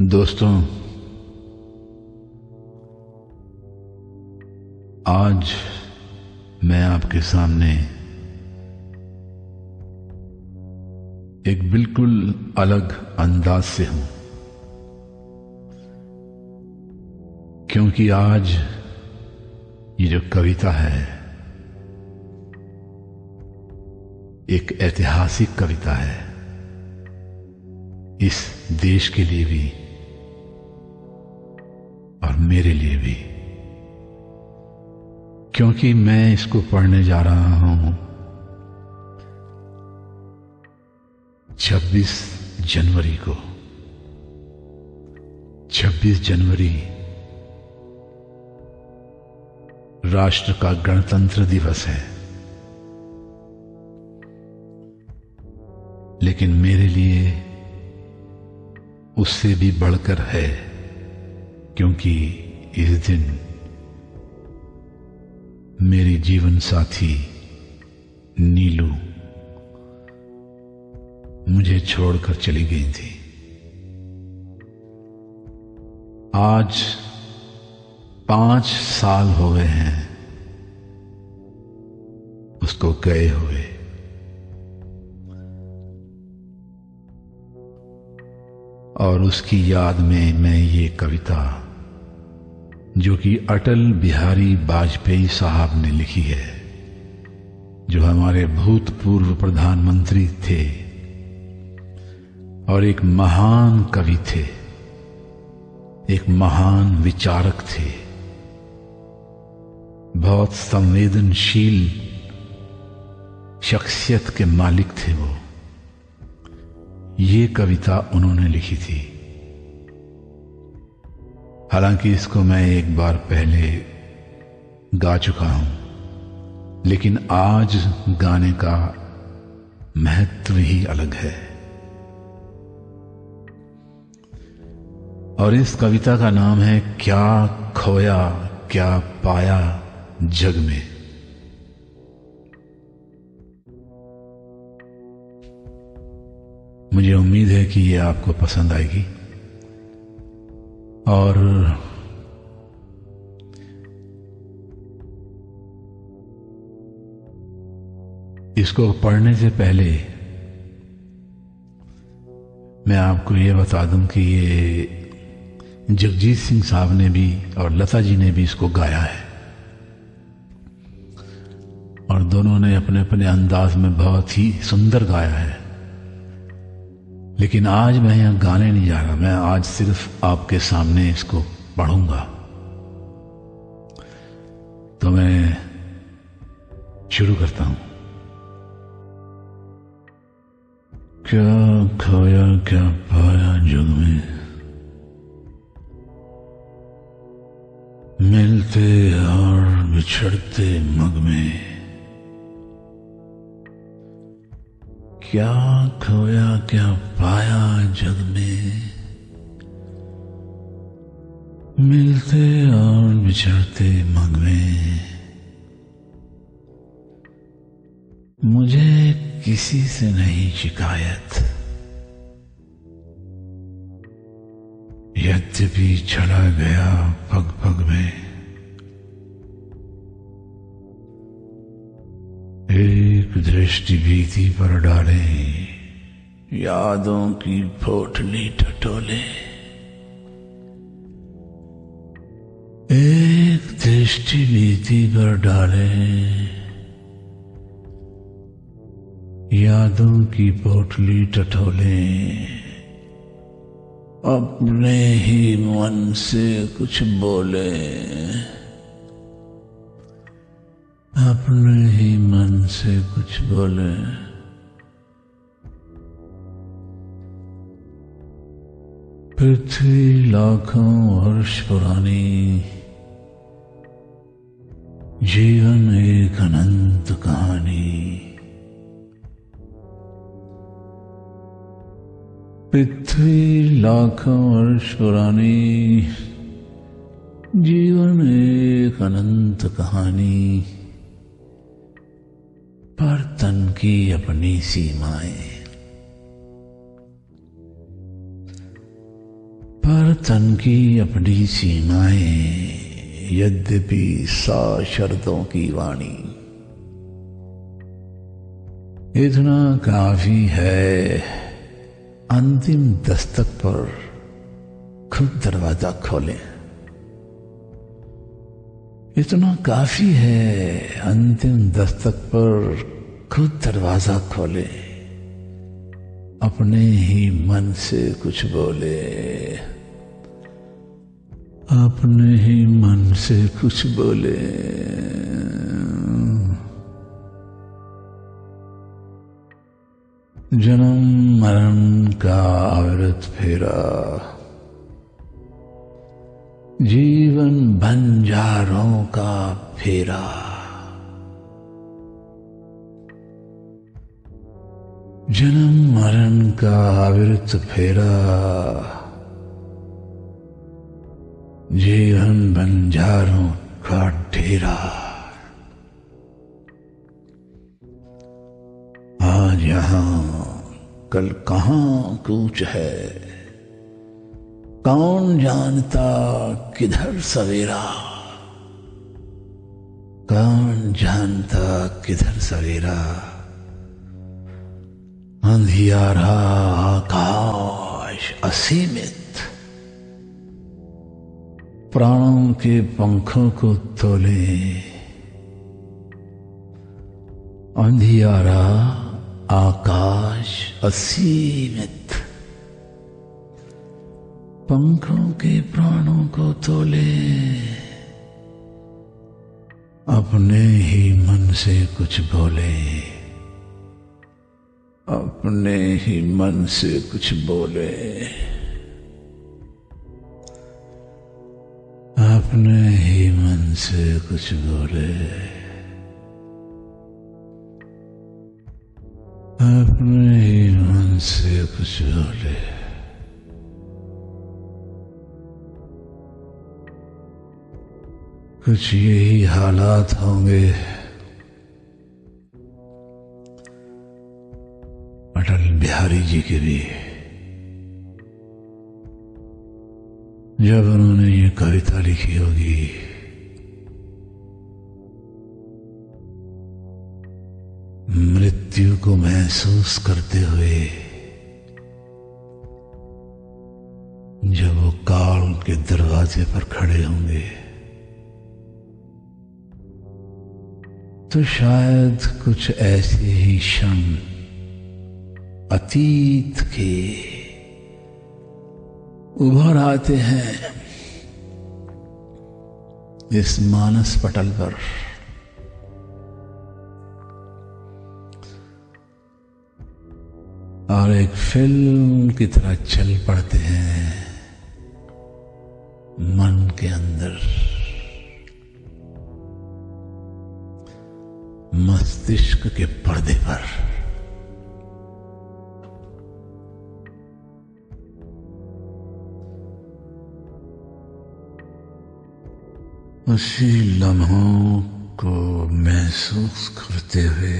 दोस्तों, आज मैं आपके सामने एक बिल्कुल अलग अंदाज से हूँ। क्योंकि आज ये जो कविता है, एक ऐतिहासिक कविता है। इस देश के लिए भी मेरे लिए भी। क्योंकि मैं इसको पढ़ने जा रहा हूँ। 26 जनवरी को। 26 जनवरी। राष्ट्र का गणतंत्र दिवस है। लेकिन मेरे लिए उससे भी बढ़कर है। क्योंकि इस दिन मेरे जीवन साथी नीलू मुझे छोड़कर चली गई थी। आज पाँच साल हो गए हैं उसको गए हुए। और उसकी याद में मैं ये कविता जो कि अटल बिहारी वाजपेयी साहब ने लिखी है, जो हमारे भूतपूर्व प्रधानमंत्री थे और एक महान कवि थे, एक महान विचारक थे। बहुत संवेदनशील शख्सियत के मालिक थे वो। ये कविता उन्होंने लिखी थी। हालाँकि इसको मैं एक बार पहले गा चुका हूँ, लेकिन आज गाने का महत्व ही अलग है। और इस कविता का नाम है, क्या खोया, क्या पाया जग में। मुझे उम्मीद है कि यह आपको पसंद आएगी। और इसको पढ़ने से पहले मैं आपको ये बता दूँ कि ये जगजीत सिंह साहब ने भी और लता जी ने भी इसको गाया है। और दोनों ने अपने अपने अंदाज में बहुत ही सुंदर गाया है। लेकिन आज मैं यहाँ गाने नहीं जा रहा। मैं आज सिर्फ़ आपके सामने इसको पढ़ूँगा। तो मैं शुरू करता हूँ। क्या खोया, क्या पाया जुग में? मिलते और बिछड़ते मग में। क्या खोया, क्या पाया जग में? मिलते और बिछड़ते मग में। मुझे किसी से नहीं शिकायत। यद्यपि चला गया दृष्टि भीति पर डाले, यादों की पोटली टटोले। एक दृष्टि भीति पर डाले, यादों की पोटली टटोले। अपने ही मन से कुछ बोले। अपने ही मन से कुछ बोले। पृथ्वी, लाखों वर्ष पुरानी, जीवन एक अनंत कहानी। पृथ्वी, लाखों वर्ष पुरानी, जीवन एक अनंत कहानी। पर तन की अपनी सीमाएँ। पर तन की अपनी सीमाएँ, यद्यपि सा शर्तों की वाणी। इतना काफ़ी है अंतिम दस्तक पर खुद दरवाज़ा खोलें। इतना काफ़ी है, अंतिम दस्तक पर खुद दरवाज़ा खोले। अपने ही मन से कुछ बोले। अपने ही मन से कुछ बोले। जन्म मरण का आवृत फेरा। जीवन बंजारों का फेरा। जन्म मरण का आवृत फेरा। जीवन बंजारों का ढेरा। आज यहाँ, कल कहाँ कूच है। कौन जानता किधर सवेरा? कौन जानता किधर सवेरा? अंधियारा आकाश असीमित। प्राणों के पंखों को तोले। अंधियारा आकाश असीमित। पंखों के प्राणों को तोले। अपने ही मन से कुछ बोले। अपने ही मन से कुछ बोले। अपने ही मन से कुछ बोले। अपने ही मन से कुछ बोले। कुछ यही हालात होंगे। अटल बिहारी जी के भी जब उन्होंने ये कविता लिखी होगी, मृत्यु को महसूस करते हुए, जब वो काल के दरवाजे पर खड़े होंगे तो शायद कुछ ऐसे ही क्षण अतीत के उभर आते हैं इस मानस पटल पर। और एक फ़िल्म की तरह चल पड़ते हैं मन के अंदर। मस्तिष्क के पर्दे पर। उसी लम्हों को महसूस करते हुए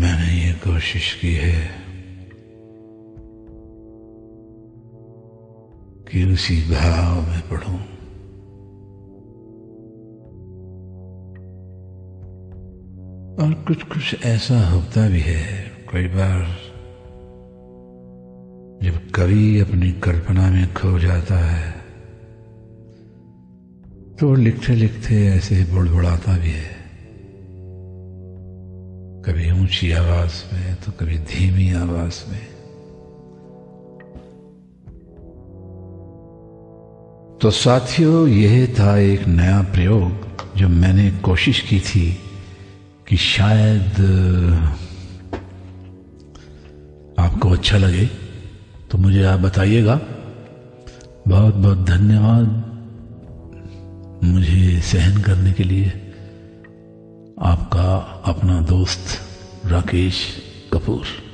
मैंने ये कोशिश की है कि उसी भाव में पढ़ूं। और कुछ कुछ ऐसा होता भी है, कई बार जब कवि अपनी कल्पना में खो जाता है तो लिखते लिखते ऐसे बुड़बुड़ाता भी है। कभी ऊँची आवाज़ में तो कभी धीमी आवाज़ में। तो साथियों, यह था एक नया प्रयोग जो मैंने कोशिश की थी कि शायद आपको अच्छा लगे तो मुझे आप बताइएगा। बहुत बहुत धन्यवाद मुझे सहन करने के लिए। आपका अपना दोस्त राकेश कपूर।